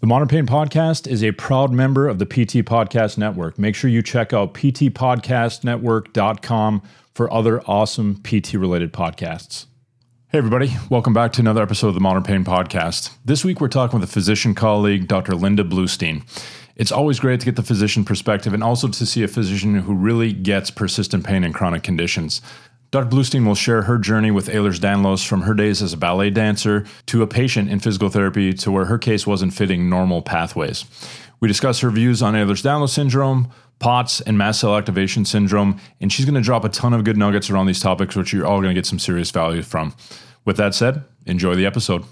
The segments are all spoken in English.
The Modern Pain Podcast is a proud member of the PT Podcast Network. Make sure you check out ptpodcastnetwork.com for other awesome PT related podcasts. Hey, everybody, welcome back to another episode of the Modern Pain Podcast. This week we're talking with a physician colleague, Dr. Linda Bluestein. It's always great to get the physician perspective and also to see a physician who really gets persistent pain and chronic conditions. Dr. Bluestein will share her journey with Ehlers-Danlos from her days as a ballet dancer to a patient in physical therapy to where her case wasn't fitting normal pathways. We discuss her views on Ehlers-Danlos syndrome, POTS, and mast cell activation syndrome, and she's going to drop a ton of good nuggets around these topics, which you're all going to get some serious value from. With that said, enjoy the episode.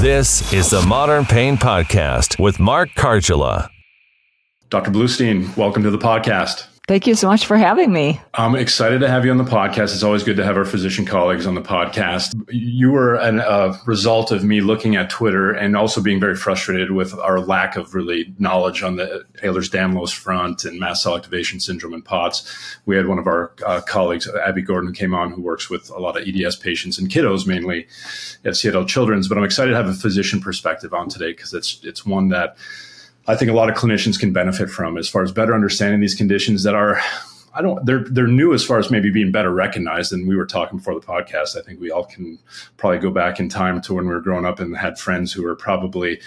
This is the Modern Pain Podcast with Mark Kargela. Dr. Bluestein, welcome to the podcast. Thank you so much for having me. I'm excited to have you on the podcast. It's always good to have our physician colleagues on the podcast. You were a uh, result of me looking at Twitter and also being very frustrated with our lack of really knowledge on the Ehlers-Danlos front and mast cell activation syndrome and POTS. We had one of our uh, colleagues, Abby Gordon, came on, who works with a lot of EDS patients and kiddos mainly at Seattle Children's. But I'm excited to have a physician perspective on today because it's it's one that I think a lot of clinicians can benefit from as far as better understanding these conditions that are I don't they're they're new as far as maybe being better recognized and we were talking before the podcast I think we all can probably go back in time to when we were growing up and had friends who were probably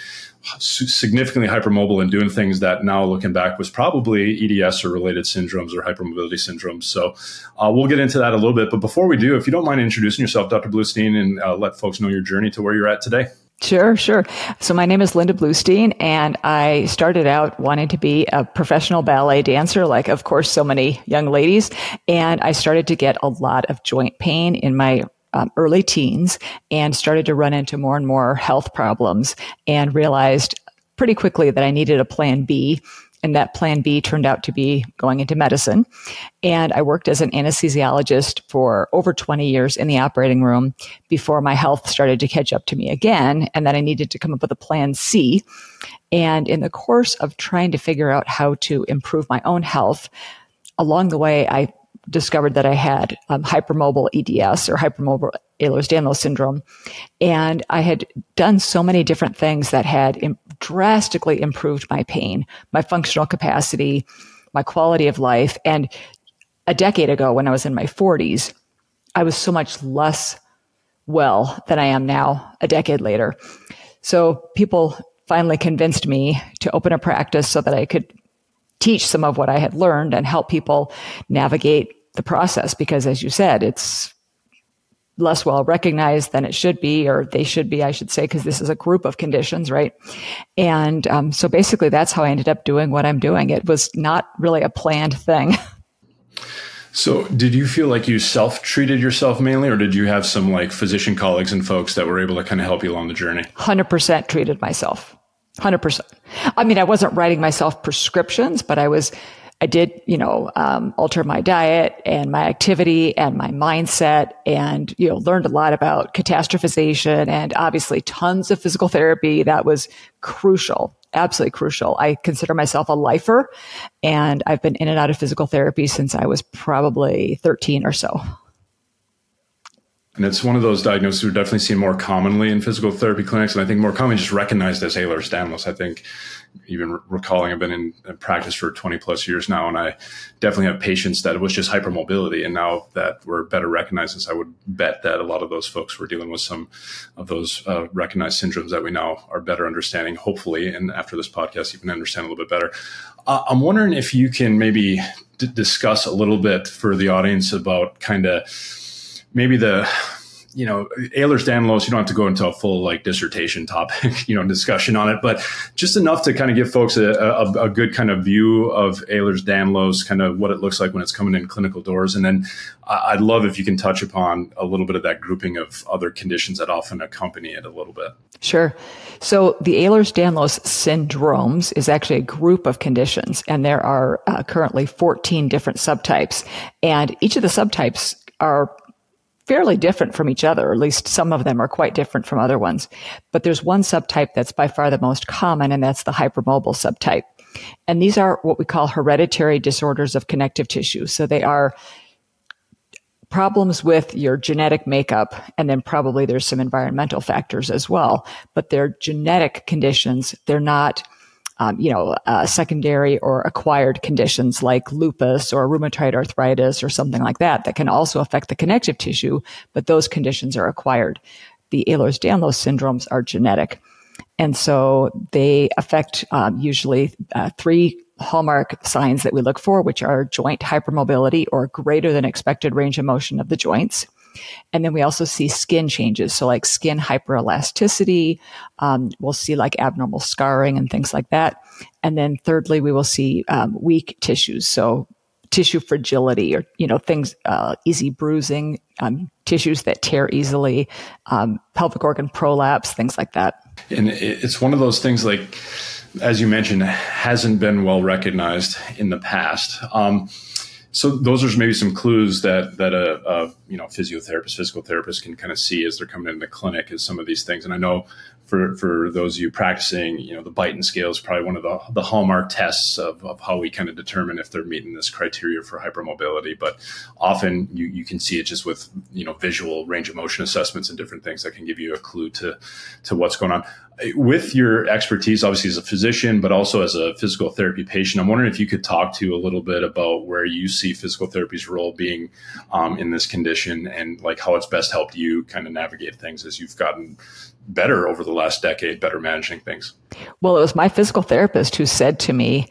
significantly hypermobile and doing things that now looking back was probably EDS or related syndromes or hypermobility syndromes. So uh, we'll get into that a little bit. But before we do, if you don't mind introducing yourself, Dr. Bluestein, and uh, let folks know your journey to where you're at today. Sure, sure. So my name is Linda Bluestein, and I started out wanting to be a professional ballet dancer, like, of course, so many young ladies. And I started to get a lot of joint pain in my um, early teens and started to run into more and more health problems and realized pretty quickly that I needed a plan B and that plan B turned out to be going into medicine. And I worked as an anesthesiologist for over 20 years in the operating room before my health started to catch up to me again. And then I needed to come up with a plan C. And in the course of trying to figure out how to improve my own health, along the way, I discovered that I had um, hypermobile EDS or hypermobile Ehlers-Danlos syndrome. And I had done so many different things that had Im- drastically improved my pain, my functional capacity, my quality of life. And a decade ago, when I was in my 40s, I was so much less well than I am now, a decade later. So people finally convinced me to open a practice so that I could teach some of what I had learned and help people navigate the process because as you said, it's less well recognized than it should be, or they should be, I should say, because this is a group of conditions, right? And um, so basically, that's how I ended up doing what I'm doing. It was not really a planned thing. So, did you feel like you self treated yourself mainly, or did you have some like physician colleagues and folks that were able to kind of help you along the journey? 100% treated myself. 100%. I mean, I wasn't writing myself prescriptions, but I was, I did, you know, um, alter my diet and my activity and my mindset and, you know, learned a lot about catastrophization and obviously tons of physical therapy. That was crucial, absolutely crucial. I consider myself a lifer and I've been in and out of physical therapy since I was probably 13 or so. And it's one of those diagnoses we're definitely seeing more commonly in physical therapy clinics. And I think more commonly just recognized as Ehlers-Danlos. I think even recalling I've been in practice for 20 plus years now, and I definitely have patients that it was just hypermobility. And now that we're better recognized, I would bet that a lot of those folks were dealing with some of those uh, recognized syndromes that we now are better understanding, hopefully. And after this podcast, you can understand a little bit better. Uh, I'm wondering if you can maybe d- discuss a little bit for the audience about kind of maybe the you know Ehlers-Danlos. You don't have to go into a full like dissertation topic, you know, discussion on it, but just enough to kind of give folks a, a, a good kind of view of Ehlers-Danlos, kind of what it looks like when it's coming in clinical doors, and then I'd love if you can touch upon a little bit of that grouping of other conditions that often accompany it a little bit. Sure. So the Ehlers-Danlos syndromes is actually a group of conditions, and there are uh, currently 14 different subtypes, and each of the subtypes are fairly different from each other, or at least some of them are quite different from other ones. But there's one subtype that's by far the most common, and that's the hypermobile subtype. And these are what we call hereditary disorders of connective tissue. So they are problems with your genetic makeup, and then probably there's some environmental factors as well. But they're genetic conditions. They're not, um, you know, uh, secondary or acquired conditions like lupus or rheumatoid arthritis or something like that that can also affect the connective tissue. But those conditions are acquired. The Ehlers-Danlos syndromes are genetic. And so they affect um, usually uh, three hallmark signs that we look for, which are joint hypermobility or greater than expected range of motion of the joints. And then we also see skin changes. So like skin hyperelasticity. Um, we'll see like abnormal scarring and things like that. And then thirdly, we will see um, weak tissues. So tissue fragility or, you know, things, uh, easy bruising, um, tissues that tear easily, um, pelvic organ prolapse, things like that. And it's one of those things like, as you mentioned, hasn't been well recognized in the past. Um, so those are maybe some clues that that a, a, you know physiotherapist, physical therapist can kind of see as they're coming into the clinic is some of these things. And I know for for those of you practicing, you know, the Beighton scale is probably one of the, the hallmark tests of, of how we kind of determine if they're meeting this criteria for hypermobility. But often you, you can see it just with you know visual range of motion assessments and different things that can give you a clue to to what's going on with your expertise, obviously as a physician, but also as a physical therapy patient, I'm wondering if you could talk to a little bit about where you see physical therapy's role being um, in this condition and like how it's best helped you kind of navigate things as you've gotten better over the last decade, better managing things. Well, it was my physical therapist who said to me,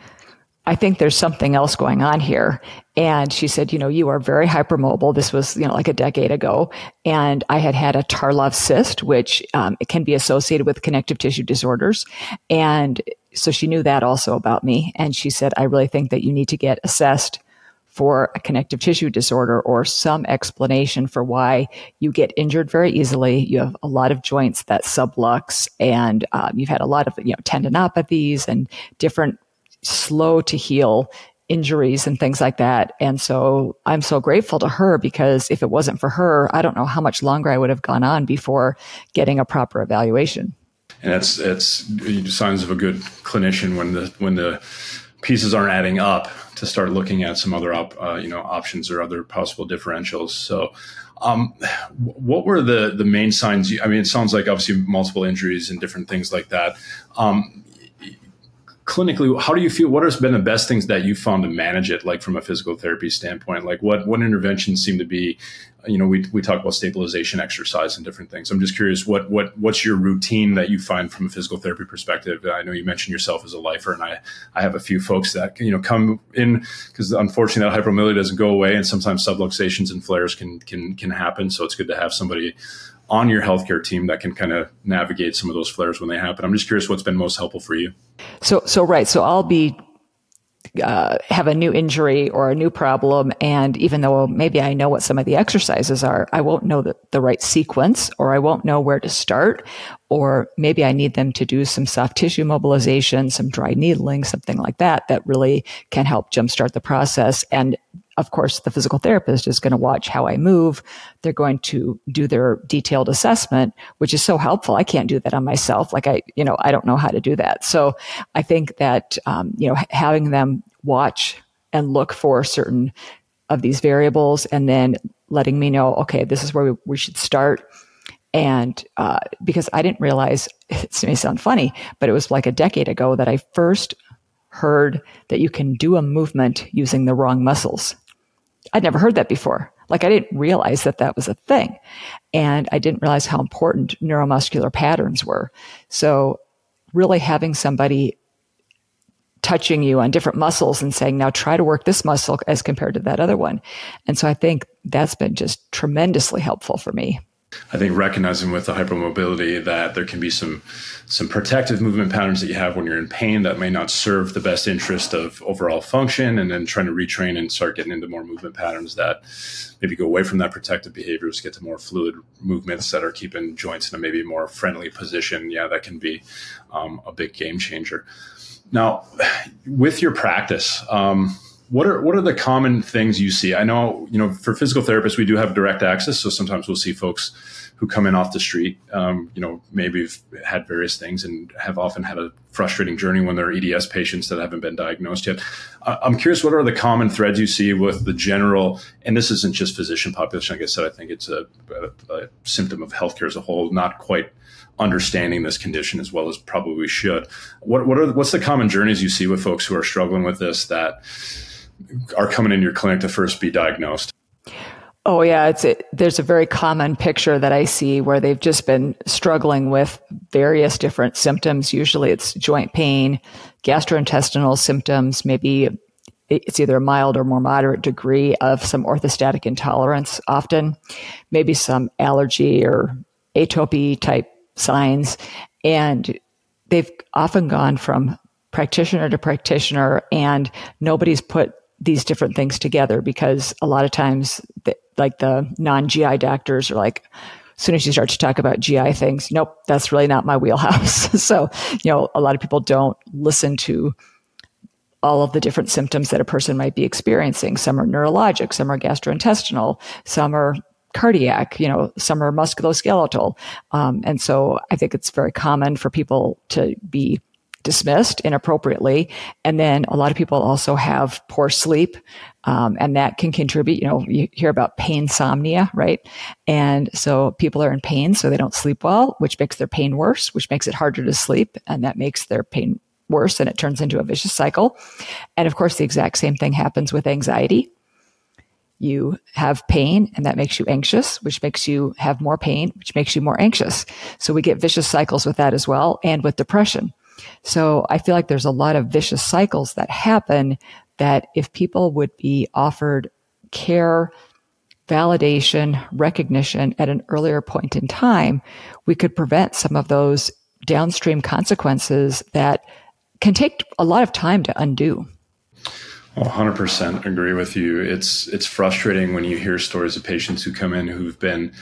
I think there's something else going on here. And she said, you know, you are very hypermobile. This was, you know, like a decade ago. And I had had a Tarlov cyst, which um, it can be associated with connective tissue disorders. And so she knew that also about me. And she said, I really think that you need to get assessed for a connective tissue disorder or some explanation for why you get injured very easily. You have a lot of joints that sublux and um, you've had a lot of, you know, tendinopathies and different slow to heal injuries and things like that. And so I'm so grateful to her because if it wasn't for her, I don't know how much longer I would have gone on before getting a proper evaluation. And that's it's signs of a good clinician when the when the pieces aren't adding up to start looking at some other op, uh, you know options or other possible differentials. So. Um, what were the the main signs? I mean, it sounds like obviously multiple injuries and different things like that. Um, clinically, how do you feel? What has been the best things that you found to manage it, like from a physical therapy standpoint? Like what what interventions seem to be, you know, we we talk about stabilization exercise and different things. I'm just curious, what what what's your routine that you find from a physical therapy perspective? I know you mentioned yourself as a lifer, and I I have a few folks that you know come in because unfortunately that hypermobility doesn't go away, and sometimes subluxations and flares can can can happen. So it's good to have somebody on your healthcare team that can kind of navigate some of those flares when they happen. I'm just curious what's been most helpful for you. So, so right. So I'll be uh, have a new injury or a new problem. And even though maybe I know what some of the exercises are, I won't know the, the right sequence or I won't know where to start. Or maybe I need them to do some soft tissue mobilization, some dry needling, something like that, that really can help jumpstart the process. And of course, the physical therapist is going to watch how I move. They're going to do their detailed assessment, which is so helpful. I can't do that on myself. Like I, you know, I don't know how to do that. So I think that, um, you know, having them watch and look for certain of these variables and then letting me know, okay, this is where we, we should start. And uh, because I didn't realize, it may sound funny, but it was like a decade ago that I first heard that you can do a movement using the wrong muscles. I'd never heard that before. Like I didn't realize that that was a thing. And I didn't realize how important neuromuscular patterns were. So really having somebody touching you on different muscles and saying, now try to work this muscle as compared to that other one. And so I think that's been just tremendously helpful for me. I think recognizing with the hypermobility that there can be some some protective movement patterns that you have when you're in pain that may not serve the best interest of overall function, and then trying to retrain and start getting into more movement patterns that maybe go away from that protective behaviors, get to more fluid movements that are keeping joints in a maybe more friendly position. Yeah, that can be um, a big game changer. Now, with your practice. Um, what are what are the common things you see? I know you know for physical therapists we do have direct access, so sometimes we'll see folks who come in off the street. Um, you know, maybe have had various things and have often had a frustrating journey when they're EDS patients that haven't been diagnosed yet. I'm curious, what are the common threads you see with the general, and this isn't just physician population, like I said, I think it's a, a, a symptom of healthcare as a whole, not quite understanding this condition as well as probably should. What, what are, what's the common journeys you see with folks who are struggling with this that are coming in your clinic to first be diagnosed? Oh yeah, it's it, there's a very common picture that I see where they've just been struggling with various different symptoms. Usually it's joint pain, gastrointestinal symptoms, maybe it's either a mild or more moderate degree of some orthostatic intolerance often, maybe some allergy or atopy type signs and they've often gone from practitioner to practitioner and nobody's put these different things together because a lot of times the, like the non-GI doctors are like, as soon as you start to talk about GI things, nope, that's really not my wheelhouse. so, you know, a lot of people don't listen to all of the different symptoms that a person might be experiencing. Some are neurologic, some are gastrointestinal, some are cardiac, you know, some are musculoskeletal. Um, and so I think it's very common for people to be dismissed inappropriately. And then a lot of people also have poor sleep. Um, and that can contribute, you know, you hear about pain insomnia, right? And so people are in pain, so they don't sleep well, which makes their pain worse, which makes it harder to sleep. And that makes their pain worse and it turns into a vicious cycle. And of course, the exact same thing happens with anxiety. You have pain and that makes you anxious, which makes you have more pain, which makes you more anxious. So we get vicious cycles with that as well and with depression. So I feel like there's a lot of vicious cycles that happen that if people would be offered care, validation, recognition at an earlier point in time, we could prevent some of those downstream consequences that can take a lot of time to undo. 100% agree with you. It's it's frustrating when you hear stories of patients who come in who've been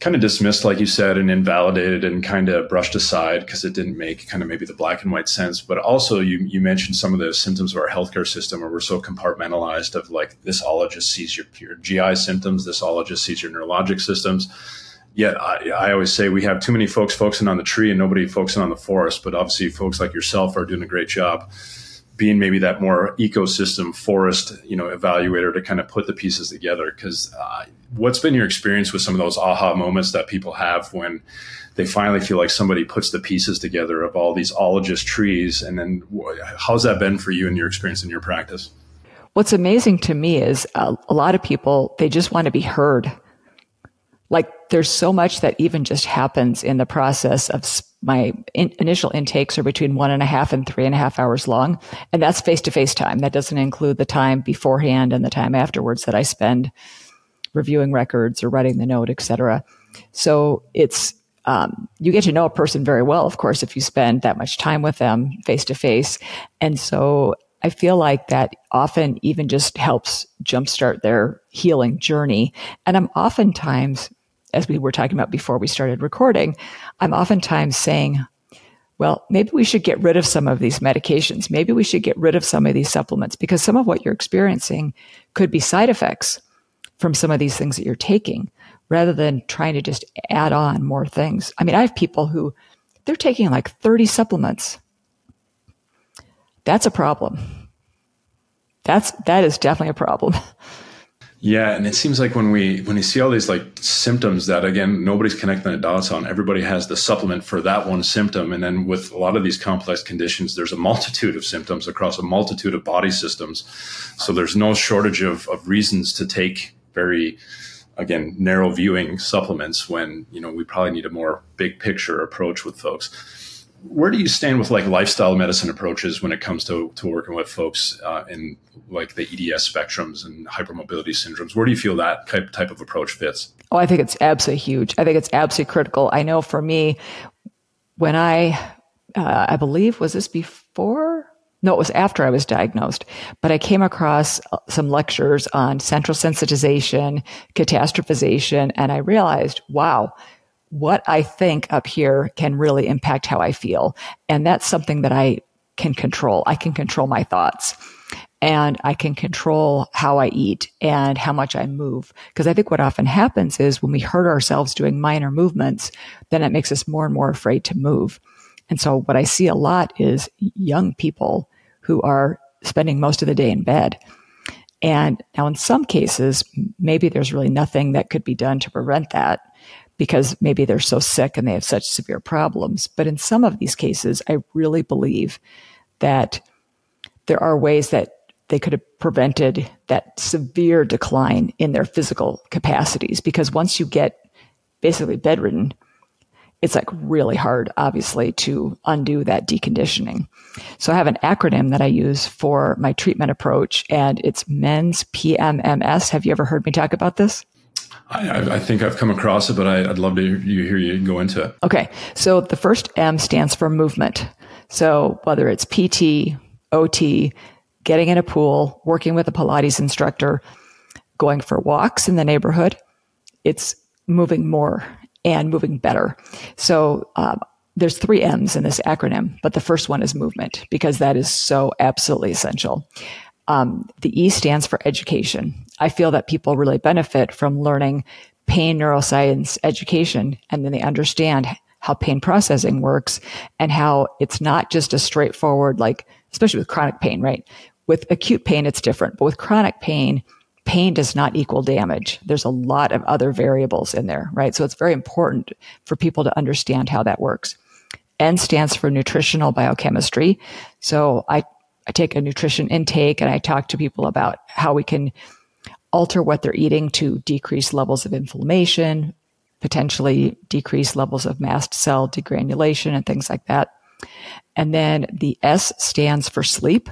kind of dismissed, like you said, and invalidated and kind of brushed aside because it didn't make kind of maybe the black and white sense. But also, you you mentioned some of the symptoms of our healthcare system where we're so compartmentalized of like this ologist sees your, your GI symptoms, this ologist sees your neurologic systems. Yet I, I always say we have too many folks focusing on the tree and nobody focusing on the forest. But obviously, folks like yourself are doing a great job being maybe that more ecosystem forest you know evaluator to kind of put the pieces together. Because uh, what's been your experience with some of those aha moments that people have when they finally feel like somebody puts the pieces together of all these ologist trees? And then how's that been for you in your experience in your practice? What's amazing to me is uh, a lot of people they just want to be heard like there's so much that even just happens in the process of my in, initial intakes are between one and a half and three and a half hours long. And that's face to face time. That doesn't include the time beforehand and the time afterwards that I spend reviewing records or writing the note, etc. So it's, um, you get to know a person very well, of course, if you spend that much time with them face to face. And so I feel like that often even just helps jumpstart their healing journey. And I'm oftentimes as we were talking about before we started recording, I'm oftentimes saying, well, maybe we should get rid of some of these medications. Maybe we should get rid of some of these supplements because some of what you're experiencing could be side effects from some of these things that you're taking rather than trying to just add on more things. I mean, I have people who they're taking like 30 supplements. That's a problem. That's, that is definitely a problem. Yeah, and it seems like when we when we see all these like symptoms that again nobody's connecting the dots on, everybody has the supplement for that one symptom, and then with a lot of these complex conditions, there's a multitude of symptoms across a multitude of body systems. So there's no shortage of, of reasons to take very again narrow viewing supplements when you know we probably need a more big picture approach with folks where do you stand with like lifestyle medicine approaches when it comes to, to working with folks uh, in like the EDS spectrums and hypermobility syndromes? Where do you feel that type, type of approach fits? Oh, I think it's absolutely huge. I think it's absolutely critical. I know for me, when I, uh, I believe, was this before? No, it was after I was diagnosed, but I came across uh, some lectures on central sensitization, catastrophization, and I realized, wow, what I think up here can really impact how I feel. And that's something that I can control. I can control my thoughts and I can control how I eat and how much I move. Because I think what often happens is when we hurt ourselves doing minor movements, then it makes us more and more afraid to move. And so what I see a lot is young people who are spending most of the day in bed. And now in some cases, maybe there's really nothing that could be done to prevent that because maybe they're so sick and they have such severe problems. But in some of these cases, I really believe that there are ways that they could have prevented that severe decline in their physical capacities because once you get basically bedridden, it's like really hard, obviously, to undo that deconditioning. So I have an acronym that I use for my treatment approach, and it's MENS PMMS. Have you ever heard me talk about this? I, I think I've come across it, but I, would love to hear you go into it. Okay. So the first M stands for movement. So whether it's PT, OT, getting in a pool, working with a Pilates instructor, going for walks in the neighborhood, it's moving more and moving better. So um, there's three M's in this acronym, but the first one is movement because that is so absolutely essential. Um, the E stands for education. I feel that people really benefit from learning pain neuroscience education and then they understand how pain processing works and how it's not just a straightforward, like, especially with chronic pain, right? With acute pain, it's different, but with chronic pain, pain does not equal damage. There's a lot of other variables in there, right? So it's very important for people to understand how that works. N stands for nutritional biochemistry. So I, I take a nutrition intake and I talk to people about how we can alter what they're eating to decrease levels of inflammation, potentially decrease levels of mast cell degranulation and things like that. And then the S stands for sleep.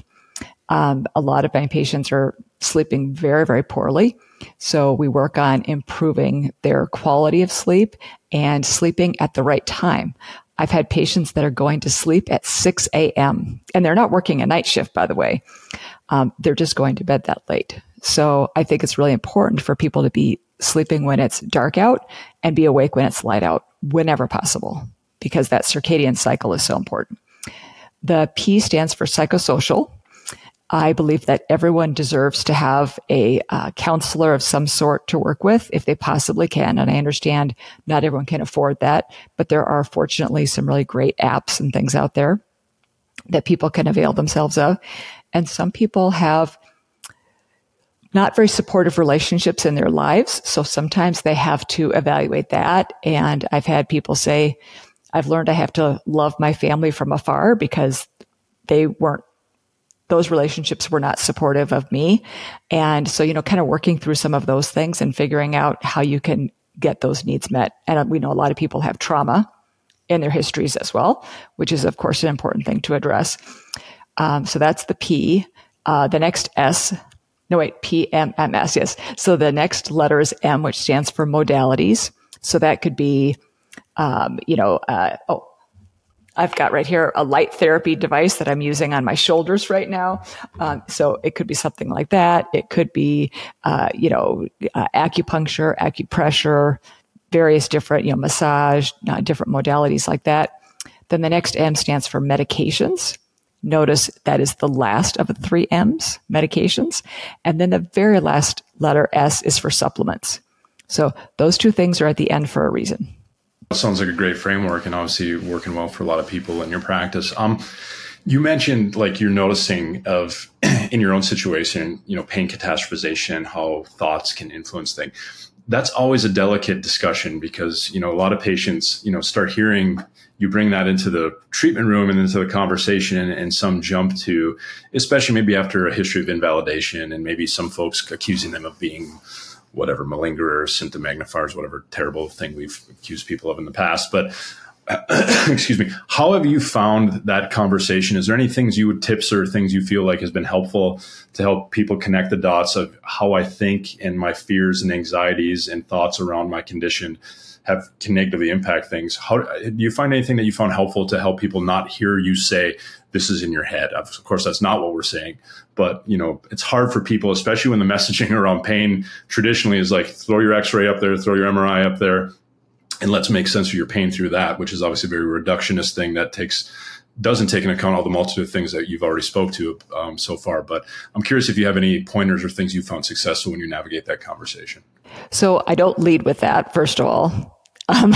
Um, a lot of my patients are sleeping very, very poorly. So we work on improving their quality of sleep and sleeping at the right time. I've had patients that are going to sleep at 6 a.m. and they're not working a night shift, by the way. Um, they're just going to bed that late. So I think it's really important for people to be sleeping when it's dark out and be awake when it's light out whenever possible because that circadian cycle is so important. The P stands for psychosocial. I believe that everyone deserves to have a uh, counselor of some sort to work with if they possibly can. And I understand not everyone can afford that, but there are fortunately some really great apps and things out there that people can avail themselves of. And some people have not very supportive relationships in their lives. So sometimes they have to evaluate that. And I've had people say, I've learned I have to love my family from afar because they weren't those relationships were not supportive of me. And so, you know, kind of working through some of those things and figuring out how you can get those needs met. And we know a lot of people have trauma in their histories as well, which is, of course, an important thing to address. Um, so that's the P. Uh, the next S, no, wait, PMMS, yes. So the next letter is M, which stands for modalities. So that could be, um, you know, uh, oh, I've got right here a light therapy device that I'm using on my shoulders right now. Um, so it could be something like that. It could be, uh, you know, uh, acupuncture, acupressure, various different, you know, massage, uh, different modalities like that. Then the next M stands for medications. Notice that is the last of the three M's, medications. And then the very last letter S is for supplements. So those two things are at the end for a reason. Sounds like a great framework and obviously working well for a lot of people in your practice. Um, you mentioned like you're noticing of in your own situation, you know, pain catastrophization, how thoughts can influence things. That's always a delicate discussion because, you know, a lot of patients, you know, start hearing you bring that into the treatment room and into the conversation and some jump to especially maybe after a history of invalidation and maybe some folks accusing them of being whatever malingerers, symptom magnifiers, whatever terrible thing we've accused people of in the past. But excuse me, how have you found that conversation? Is there any things you would tips or things you feel like has been helpful to help people connect the dots of how I think and my fears and anxieties and thoughts around my condition have can negatively impact things? How do you find anything that you found helpful to help people not hear you say this is in your head? Of course, that's not what we're saying, but you know, it's hard for people, especially when the messaging around pain traditionally is like throw your X-ray up there, throw your MRI up there, and let's make sense of your pain through that, which is obviously a very reductionist thing that takes doesn't take into account all the multitude of things that you've already spoke to um, so far. But I'm curious if you have any pointers or things you found successful when you navigate that conversation. So I don't lead with that, first of all. um,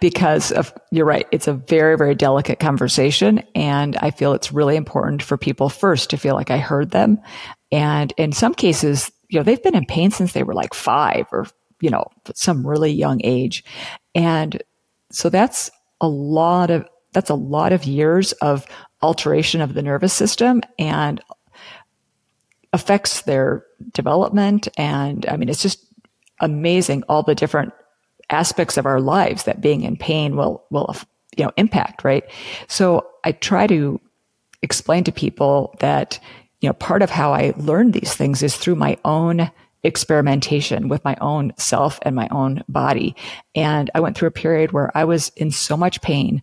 because of, you're right. It's a very, very delicate conversation. And I feel it's really important for people first to feel like I heard them. And in some cases, you know, they've been in pain since they were like five or, you know, some really young age. And so that's a lot of, that's a lot of years of alteration of the nervous system and affects their development. And I mean, it's just amazing all the different aspects of our lives that being in pain will, will, you know, impact, right? So I try to explain to people that, you know, part of how I learned these things is through my own experimentation with my own self and my own body. And I went through a period where I was in so much pain.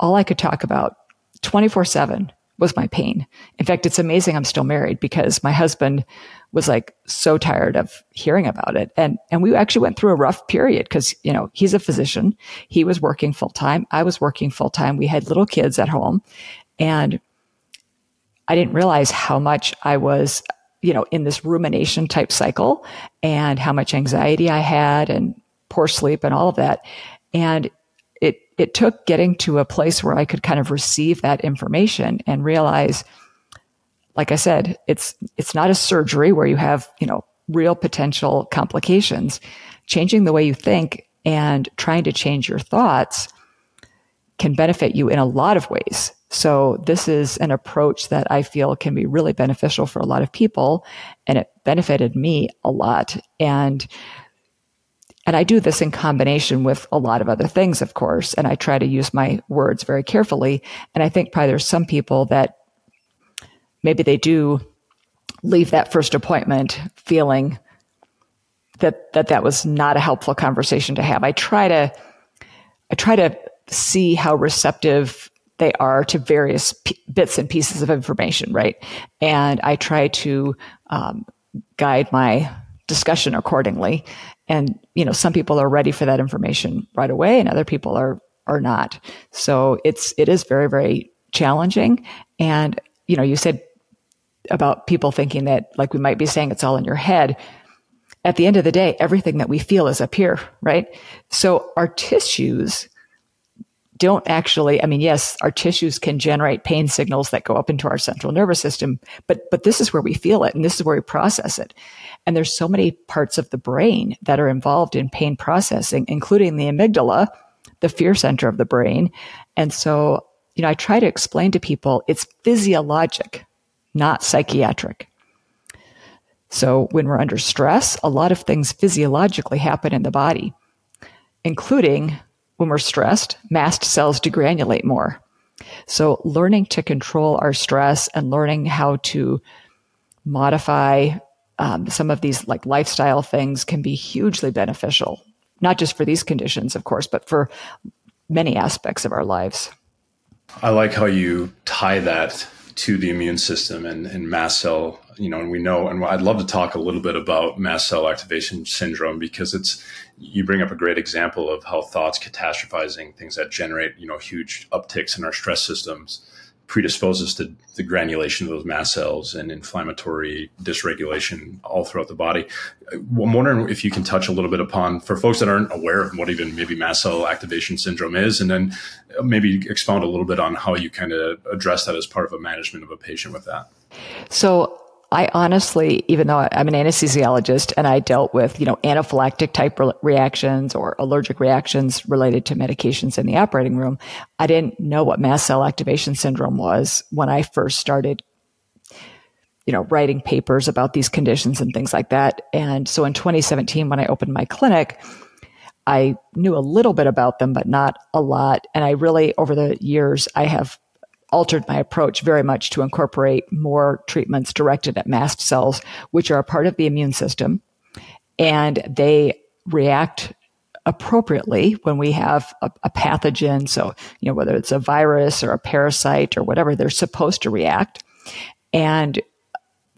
All I could talk about 24 seven was my pain. In fact, it's amazing I'm still married because my husband was like so tired of hearing about it. And, and we actually went through a rough period because, you know, he's a physician. He was working full time. I was working full time. We had little kids at home and I didn't realize how much I was, you know, in this rumination type cycle and how much anxiety I had and poor sleep and all of that. And it, it took getting to a place where I could kind of receive that information and realize like I said, it's it's not a surgery where you have, you know, real potential complications. Changing the way you think and trying to change your thoughts can benefit you in a lot of ways. So this is an approach that I feel can be really beneficial for a lot of people and it benefited me a lot and and I do this in combination with a lot of other things, of course, and I try to use my words very carefully. And I think probably there's some people that maybe they do leave that first appointment feeling that that that was not a helpful conversation to have. I try to I try to see how receptive they are to various p- bits and pieces of information, right? And I try to um, guide my discussion accordingly. And you know, some people are ready for that information right away, and other people are are not. So it's it is very very challenging. And you know, you said about people thinking that, like we might be saying, it's all in your head. At the end of the day, everything that we feel is up here, right? So our tissues don't actually, I mean, yes, our tissues can generate pain signals that go up into our central nervous system, but, but this is where we feel it and this is where we process it. And there's so many parts of the brain that are involved in pain processing, including the amygdala, the fear center of the brain. And so, you know, I try to explain to people it's physiologic not psychiatric. So when we're under stress, a lot of things physiologically happen in the body, including when we're stressed, mast cells degranulate more. So learning to control our stress and learning how to modify um, some of these like lifestyle things can be hugely beneficial, not just for these conditions, of course, but for many aspects of our lives. I like how you tie that to the immune system and, and mast cell, you know, and we know, and I'd love to talk a little bit about mast cell activation syndrome because it's, you bring up a great example of how thoughts catastrophizing things that generate, you know, huge upticks in our stress systems predisposes to the granulation of those mast cells and inflammatory dysregulation all throughout the body. I'm wondering if you can touch a little bit upon, for folks that aren't aware of what even maybe mast cell activation syndrome is, and then maybe expound a little bit on how you kind of address that as part of a management of a patient with that. So I honestly, even though I'm an anesthesiologist and I dealt with, you know, anaphylactic type re- reactions or allergic reactions related to medications in the operating room, I didn't know what mast cell activation syndrome was when I first started, you know, writing papers about these conditions and things like that. And so in 2017, when I opened my clinic, I knew a little bit about them, but not a lot. And I really, over the years, I have altered my approach very much to incorporate more treatments directed at mast cells, which are a part of the immune system. And they react appropriately when we have a, a, pathogen. So, you know, whether it's a virus or a parasite or whatever, they're supposed to react. And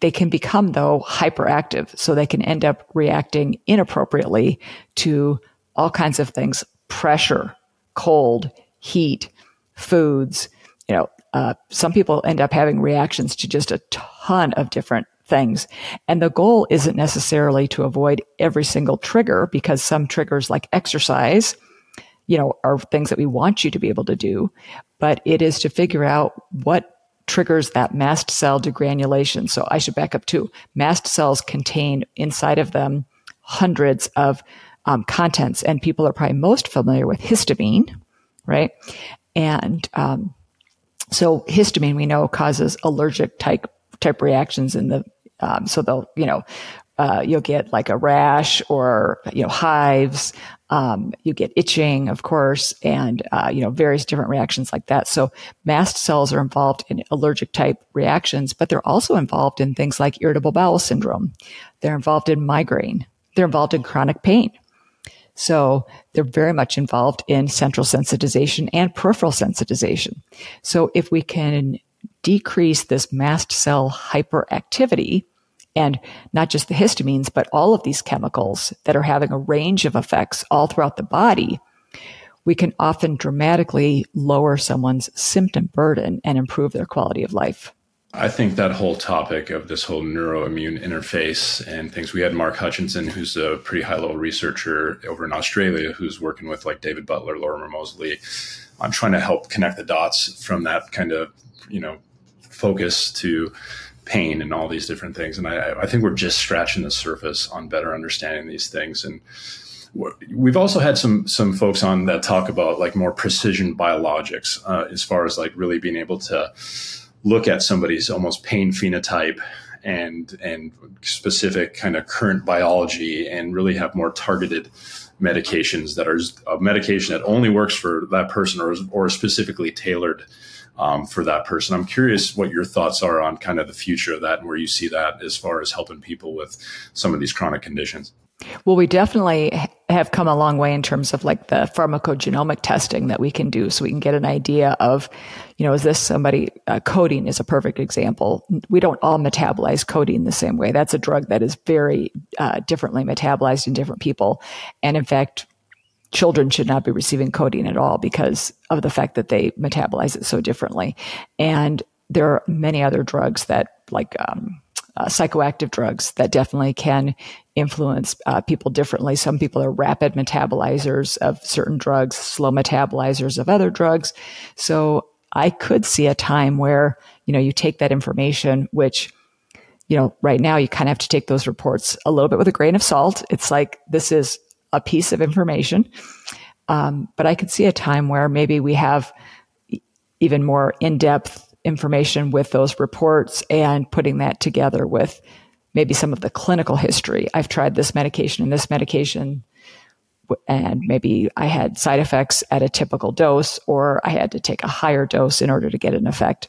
they can become, though, hyperactive. So they can end up reacting inappropriately to all kinds of things pressure, cold, heat, foods, you know, uh, some people end up having reactions to just a ton of different things. And the goal isn't necessarily to avoid every single trigger because some triggers like exercise you know, are things that we want you to be able to do, but it is to figure out what triggers that mast cell degranulation. So I should back up too. Mast cells contain inside of them hundreds of um, contents, and people are probably most familiar with histamine, right? And um, so histamine we know causes allergic type type reactions in the um, so they'll you know uh, you'll get like a rash or you know hives. Um, you get itching of course and uh, you know various different reactions like that. So mast cells are involved in allergic type reactions but they're also involved in things like irritable bowel syndrome. They're involved in migraine. They're involved in chronic pain so they're very much involved in central sensitization and peripheral sensitization. So if we can decrease this mast cell hyperactivity, and not just the histamines, but all of these chemicals that are having a range of effects all throughout the body, we can often dramatically lower someone's symptom burden and improve their quality of life. I think that whole topic of this whole neuroimmune interface and things. We had Mark Hutchinson, who's a pretty high level researcher over in Australia, who's working with like David Butler, Lorimer Moseley. I'm trying to help connect the dots from that kind of, you know, focus to pain and all these different things. And I, I think we're just scratching the surface on better understanding these things. And we've also had some some folks on that talk about like more precision biologics uh, as far as like really being able to look at somebody's almost pain phenotype and and specific kind of current biology and really have more targeted medications that are a medication that only works for that person or or specifically tailored um, for that person. I'm curious what your thoughts are on kind of the future of that and where you see that as far as helping people with some of these chronic conditions. Well, we definitely have come a long way in terms of like the pharmacogenomic testing that we can do so we can get an idea of, you know, is this somebody, uh, codeine is a perfect example. We don't all metabolize codeine the same way. That's a drug that is very uh, differently metabolized in different people. And in fact, children should not be receiving codeine at all because of the fact that they metabolize it so differently. And there are many other drugs that, like, um, uh, psychoactive drugs that definitely can influence uh, people differently. Some people are rapid metabolizers of certain drugs, slow metabolizers of other drugs. So I could see a time where, you know, you take that information, which, you know, right now you kind of have to take those reports a little bit with a grain of salt. It's like this is a piece of information. Um, but I could see a time where maybe we have even more in depth information with those reports and putting that together with maybe some of the clinical history. I've tried this medication and this medication, and maybe I had side effects at a typical dose, or I had to take a higher dose in order to get an effect.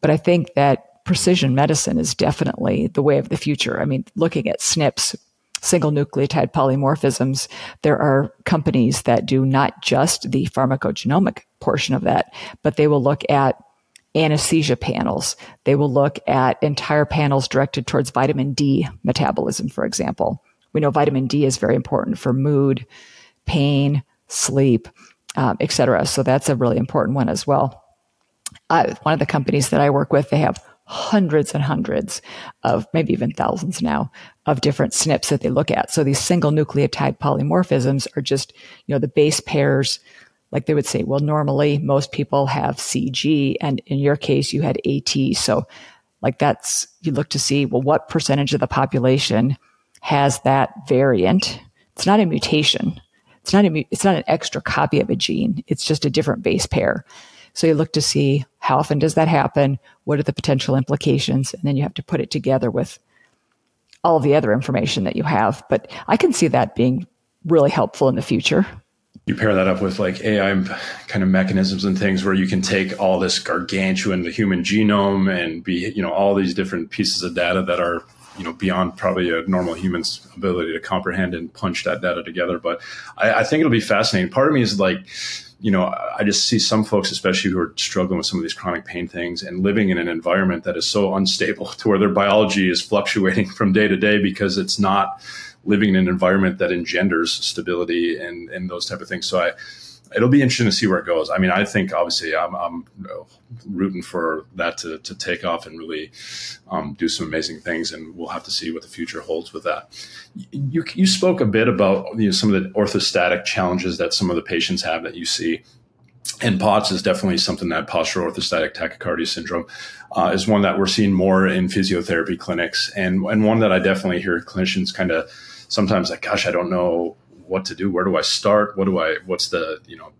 But I think that precision medicine is definitely the way of the future. I mean, looking at SNPs, single nucleotide polymorphisms, there are companies that do not just the pharmacogenomic portion of that, but they will look at anesthesia panels. They will look at entire panels directed towards vitamin D metabolism, for example. We know vitamin D is very important for mood, pain, sleep, um, etc. So that's a really important one as well. Uh, one of the companies that I work with, they have hundreds and hundreds of maybe even thousands now of different SNPs that they look at. So these single nucleotide polymorphisms are just, you know, the base pairs like they would say, well, normally most people have CG, and in your case, you had AT. So, like that's you look to see, well, what percentage of the population has that variant? It's not a mutation. It's not a, it's not an extra copy of a gene. It's just a different base pair. So you look to see how often does that happen? What are the potential implications? And then you have to put it together with all the other information that you have. But I can see that being really helpful in the future you pair that up with like AI kind of mechanisms and things where you can take all this gargantuan the human genome and be you know all these different pieces of data that are you know beyond probably a normal human's ability to comprehend and punch that data together. But I, I think it'll be fascinating. Part of me is like you know, I just see some folks, especially who are struggling with some of these chronic pain things and living in an environment that is so unstable to where their biology is fluctuating from day to day because it's not living in an environment that engenders stability and, and those type of things. So I, it'll be interesting to see where it goes. I mean, I think obviously I'm, I'm rooting for that to, to take off and really um, do some amazing things, and we'll have to see what the future holds with that. You, you spoke a bit about you know, some of the orthostatic challenges that some of the patients have that you see. And POTS is definitely something that postural orthostatic tachycardia syndrome uh, is one that we're seeing more in physiotherapy clinics, and and one that I definitely hear clinicians kind of sometimes like, gosh, I don't know what to do. Where do I start? What do I? What's the you know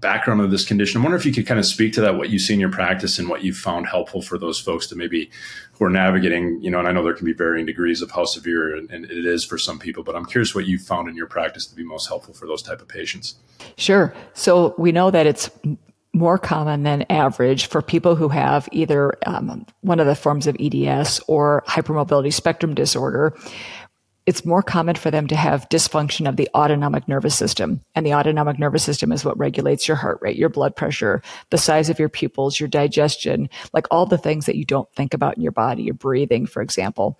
background of this condition? I wonder if you could kind of speak to that, what you see in your practice, and what you found helpful for those folks to maybe who are navigating. You know, and I know there can be varying degrees of how severe and, and it is for some people, but I'm curious what you found in your practice to be most helpful for those type of patients. Sure. So we know that it's more common than average for people who have either um, one of the forms of EDS or hypermobility spectrum disorder it's more common for them to have dysfunction of the autonomic nervous system. And the autonomic nervous system is what regulates your heart rate, your blood pressure, the size of your pupils, your digestion, like all the things that you don't think about in your body, your breathing, for example.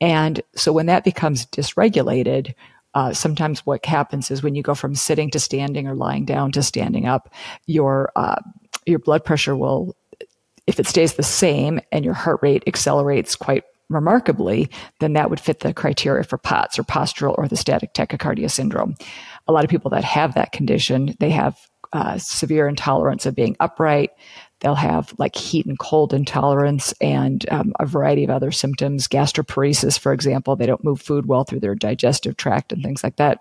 And so when that becomes dysregulated, uh, sometimes what happens is when you go from sitting to standing or lying down to standing up, your uh, your blood pressure will, if it stays the same and your heart rate accelerates quite remarkably, then that would fit the criteria for POTS or postural orthostatic tachycardia syndrome. A lot of people that have that condition, they have uh, severe intolerance of being upright. They'll have like heat and cold intolerance and um, a variety of other symptoms. Gastroparesis, for example, they don't move food well through their digestive tract and things like that.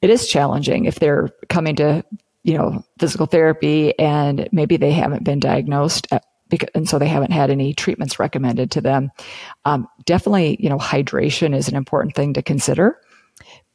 It is challenging if they're coming to, you know, physical therapy and maybe they haven't been diagnosed because, and so they haven't had any treatments recommended to them. Um, definitely, you know, hydration is an important thing to consider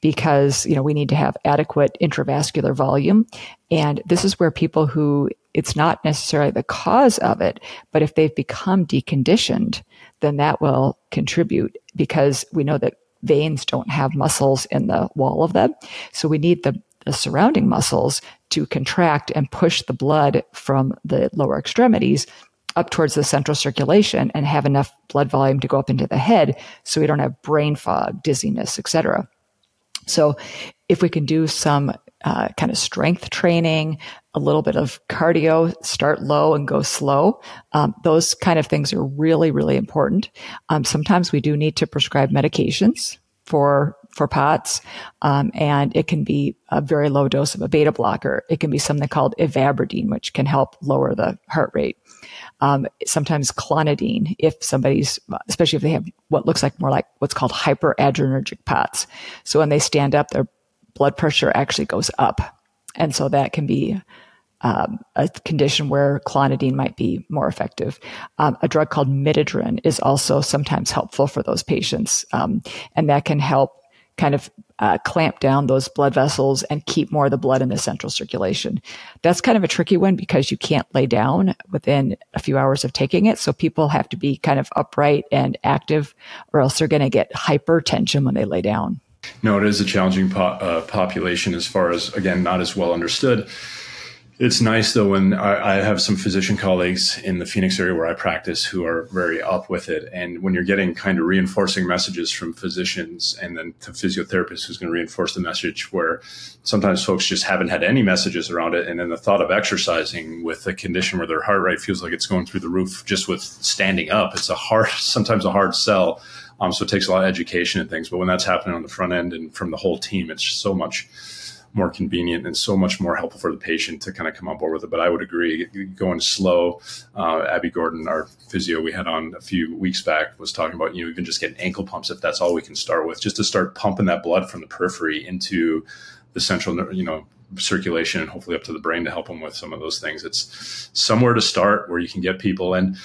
because you know we need to have adequate intravascular volume, and this is where people who it's not necessarily the cause of it, but if they've become deconditioned, then that will contribute because we know that veins don't have muscles in the wall of them, so we need the the surrounding muscles to contract and push the blood from the lower extremities up towards the central circulation and have enough blood volume to go up into the head so we don't have brain fog, dizziness, etc. So if we can do some uh, kind of strength training, a little bit of cardio, start low and go slow. Um, those kind of things are really, really important. Um, sometimes we do need to prescribe medications for for POTS, um, and it can be a very low dose of a beta blocker. It can be something called ivabradine, which can help lower the heart rate um, sometimes clonidine if somebody's, especially if they have what looks like more like what's called hyperadrenergic POTS. So when they stand up, their blood pressure actually goes up. And so that can be um, a condition where clonidine might be more effective. Um, a drug called midodrine is also sometimes helpful for those patients, um, and that can help kind of uh, clamp down those blood vessels and keep more of the blood in the central circulation. That's kind of a tricky one because you can't lay down within a few hours of taking it. So people have to be kind of upright and active or else they're going to get hypertension when they lay down. No, it is a challenging po- uh, population as far as, again, not as well understood. It's nice though when I, I, have some physician colleagues in the Phoenix area where I practice who are very up with it. And when you're getting kind of reinforcing messages from physicians and then to physiotherapists who's going to reinforce the message where sometimes folks just haven't had any messages around it. And then the thought of exercising with a condition where their heart rate feels like it's going through the roof just with standing up, it's a hard, sometimes a hard sell. Um, so it takes a lot of education and things. But when that's happening on the front end and from the whole team, it's so much more convenient and so much more helpful for the patient to kind of come on board with it. But I would agree, going slow. Uh, Abby Gordon, our physio we had on a few weeks back, was talking about you know even just getting ankle pumps if that's all we can start with, just to start pumping that blood from the periphery into the central, you know, circulation and hopefully up to the brain to help them with some of those things. It's somewhere to start where you can get people and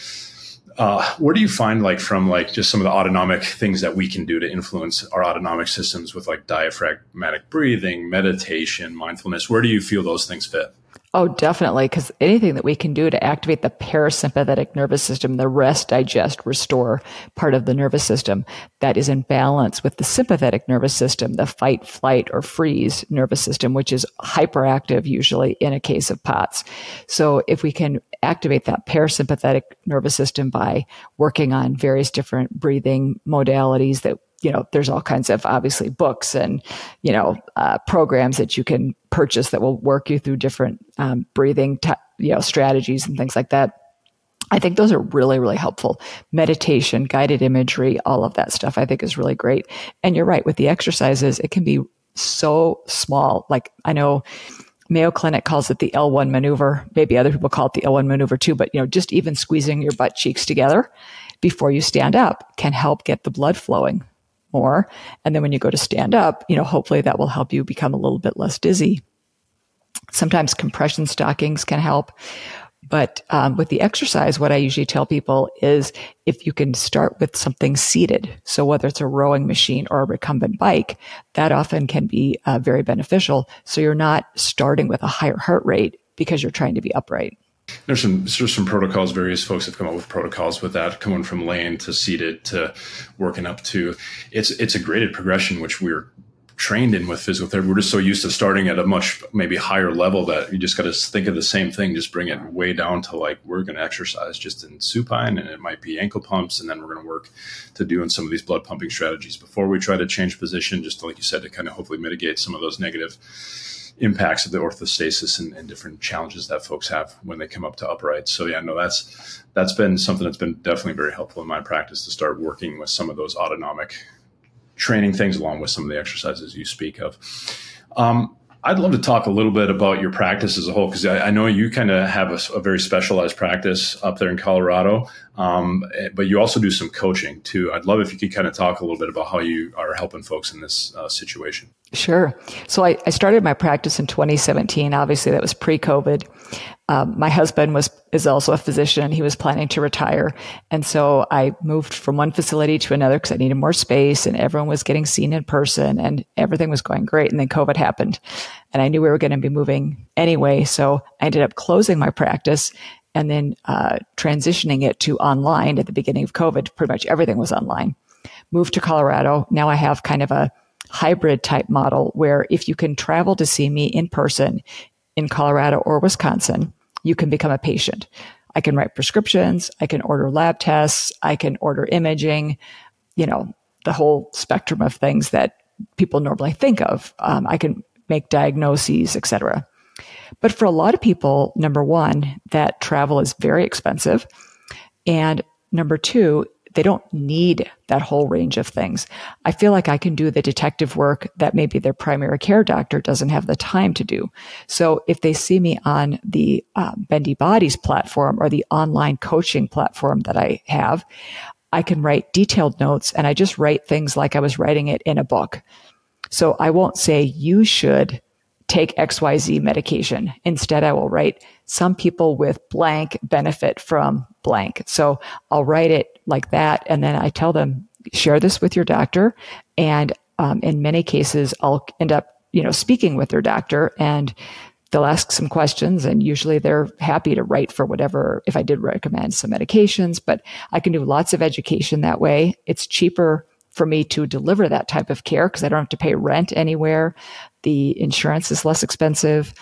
uh, where do you find like from like just some of the autonomic things that we can do to influence our autonomic systems with like diaphragmatic breathing, meditation, mindfulness? Where do you feel those things fit? Oh, definitely. Because anything that we can do to activate the parasympathetic nervous system, the rest, digest, restore part of the nervous system that is in balance with the sympathetic nervous system, the fight, flight, or freeze nervous system, which is hyperactive usually in a case of POTS. So if we can activate that parasympathetic nervous system by working on various different breathing modalities that you know, there's all kinds of obviously books and, you know, uh, programs that you can purchase that will work you through different um, breathing, t- you know, strategies and things like that. I think those are really, really helpful. Meditation, guided imagery, all of that stuff I think is really great. And you're right, with the exercises, it can be so small. Like I know Mayo Clinic calls it the L1 maneuver. Maybe other people call it the L1 maneuver too, but you know, just even squeezing your butt cheeks together before you stand up can help get the blood flowing more. And then when you go to stand up, you know, hopefully that will help you become a little bit less dizzy. Sometimes compression stockings can help. But um, with the exercise, what I usually tell people is if you can start with something seated, so whether it's a rowing machine or a recumbent bike, that often can be uh, very beneficial. So you're not starting with a higher heart rate because you're trying to be upright. There's some there's some protocols. Various folks have come up with protocols with that, coming from laying to seated to working up to. It's it's a graded progression, which we're trained in with physical therapy. We're just so used to starting at a much maybe higher level that you just got to think of the same thing, just bring it way down to like we're going to exercise just in supine, and it might be ankle pumps, and then we're going to work to doing some of these blood pumping strategies before we try to change position, just like you said, to kind of hopefully mitigate some of those negative impacts of the orthostasis and, and, different challenges that folks have when they come up to upright. So yeah, no, that's that's been something that's been definitely very helpful in my practice to start working with some of those autonomic training things along with some of the exercises you speak of. Um, I'd love to talk a little bit about your practice as a whole because I, I, know you kind of have a, a, very specialized practice up there in Colorado, um, but you also do some coaching too. I'd love if you could kind of talk a little bit about how you are helping folks in this uh, situation. Sure. So I, I, started my practice in 2017. Obviously, that was pre-COVID. Um, my husband was is also a physician. He was planning to retire, and so I moved from one facility to another because I needed more space, and everyone was getting seen in person, and everything was going great. And then COVID happened, and I knew we were going to be moving anyway. So I ended up closing my practice and then uh, transitioning it to online at the beginning of COVID. Pretty much everything was online. Moved to Colorado. Now I have kind of a hybrid type model where if you can travel to see me in person in Colorado or Wisconsin, you can become a patient. I can write prescriptions. I can order lab tests. I can order imaging, you know, the whole spectrum of things that people normally think of. Um, I can make diagnoses, etc. But for a lot of people, number one, that travel is very expensive. And number two, they don't need that whole range of things. I feel like I can do the detective work that maybe their primary care doctor doesn't have the time to do. So if they see me on the uh, Bendy Bodies platform or the online coaching platform that I have, I can write detailed notes and I just write things like I was writing it in a book. So I won't say you should take XYZ medication. Instead, I will write some people with blank benefit from blank. So I'll write it like that. And then I tell them, share this with your doctor. And um, in many cases, I'll end up, you know, speaking with their doctor and they'll ask some questions and usually they're happy to write for whatever if i did recommend some medications but i can do lots of education that way it's cheaper for me to deliver that type of care because i don't have to pay rent anywhere the insurance is less expensive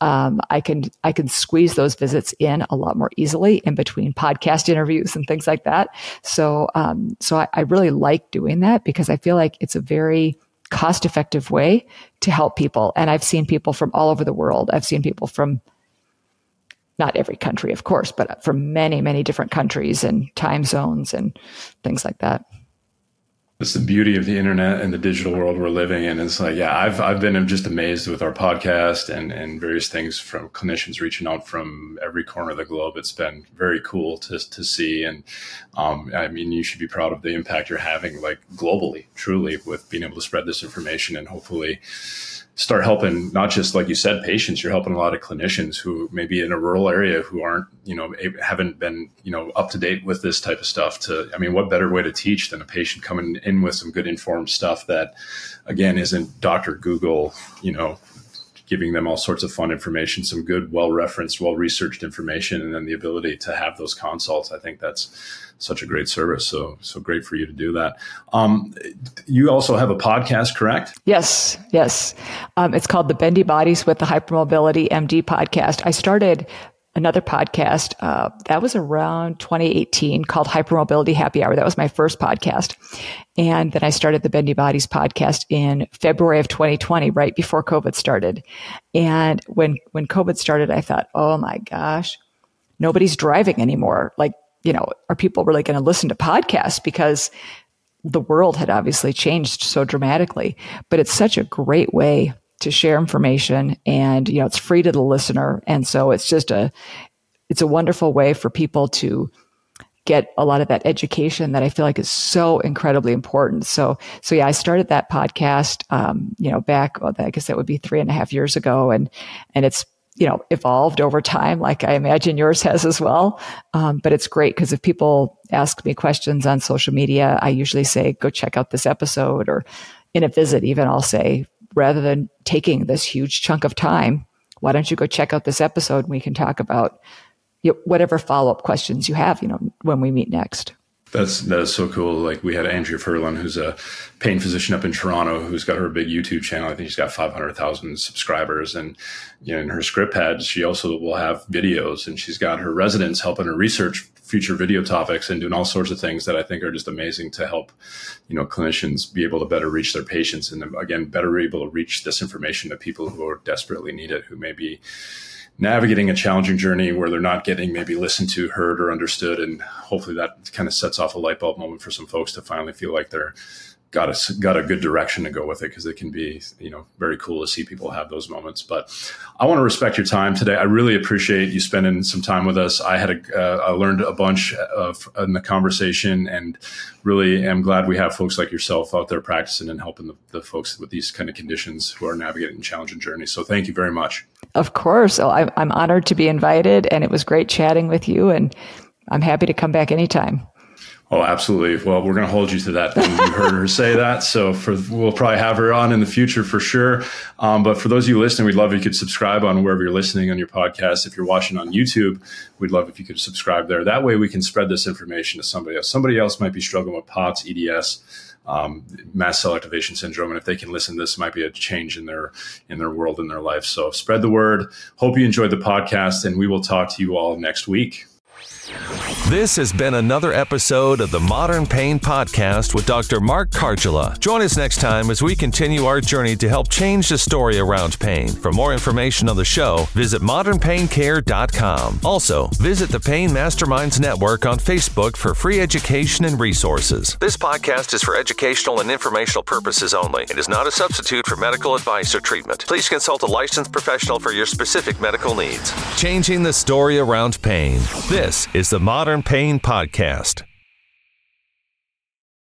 um, I can I can squeeze those visits in a lot more easily in between podcast interviews and things like that. So um, so I, I really like doing that because I feel like it's a very cost effective way to help people. And I've seen people from all over the world. I've seen people from not every country, of course, but from many, many different countries and time zones and things like that. It's the beauty of the internet and the digital world we're living in. It's like, yeah, I've I've been just amazed with our podcast and and various things from clinicians reaching out from every corner of the globe. It's been very cool to to see, and um, I mean, you should be proud of the impact you're having, like globally, truly, with being able to spread this information and hopefully start helping not just like you said patients you're helping a lot of clinicians who may be in a rural area who aren't you know haven't been you know up to date with this type of stuff to i mean what better way to teach than a patient coming in with some good informed stuff that again isn't dr google you know giving them all sorts of fun information some good well referenced well researched information and then the ability to have those consults i think that's such a great service. So so great for you to do that. Um, you also have a podcast, correct? Yes, yes. Um, it's called the Bendy Bodies with the Hypermobility MD podcast. I started another podcast uh, that was around 2018 called Hypermobility Happy Hour. That was my first podcast. And then I started the Bendy Bodies podcast in February of 2020, right before COVID started. And when, when COVID started, I thought, oh my gosh, nobody's driving anymore. Like, you know, are people really going to listen to podcasts? Because the world had obviously changed so dramatically, but it's such a great way to share information and, you know, it's free to the listener. And so it's just a, it's a wonderful way for people to get a lot of that education that I feel like is so incredibly important. So, so yeah, I started that podcast, um, you know, back, well, I guess that would be three and a half years ago. And, and it's, you know, evolved over time, like I imagine yours has as well. Um, but it's great because if people ask me questions on social media, I usually say, go check out this episode or in a visit, even I'll say, rather than taking this huge chunk of time, why don't you go check out this episode and we can talk about you know, whatever follow up questions you have, you know, when we meet next. That's that is so cool. Like we had Andrea Furlan, who's a pain physician up in Toronto, who's got her big YouTube channel. I think she's got five hundred thousand subscribers, and you know, in her script pad, she also will have videos, and she's got her residents helping her research future video topics and doing all sorts of things that I think are just amazing to help, you know, clinicians be able to better reach their patients, and again, better able to reach this information to people who are desperately need it, who may be navigating a challenging journey where they're not getting maybe listened to, heard, or understood. And hopefully that kind of sets off a light bulb moment for some folks to finally feel like they're got a got a good direction to go with it because it can be you know very cool to see people have those moments. But I want to respect your time today. I really appreciate you spending some time with us. I had a, uh, I learned a bunch of in the conversation, and really am glad we have folks like yourself out there practicing and helping the, the folks with these kind of conditions who are navigating challenging journeys. So thank you very much. Of course, oh, I'm honored to be invited, and it was great chatting with you. And I'm happy to come back anytime. Oh, absolutely. Well, we're going to hold you to that. You heard her say that, so for we'll probably have her on in the future for sure. Um, but for those of you listening, we'd love if you could subscribe on wherever you're listening on your podcast. If you're watching on YouTube, we'd love if you could subscribe there. That way, we can spread this information to somebody else. Somebody else might be struggling with POTS, EDS, um, mast cell activation syndrome, and if they can listen, this might be a change in their in their world in their life. So spread the word. Hope you enjoyed the podcast, and we will talk to you all next week. This has been another episode of the Modern Pain Podcast with Dr. Mark Kargela. Join us next time as we continue our journey to help change the story around pain. For more information on the show, visit modernpaincare.com. Also, visit the Pain Masterminds Network on Facebook for free education and resources. This podcast is for educational and informational purposes only. It is not a substitute for medical advice or treatment. Please consult a licensed professional for your specific medical needs. Changing the story around pain. This is the Modern Pain Podcast.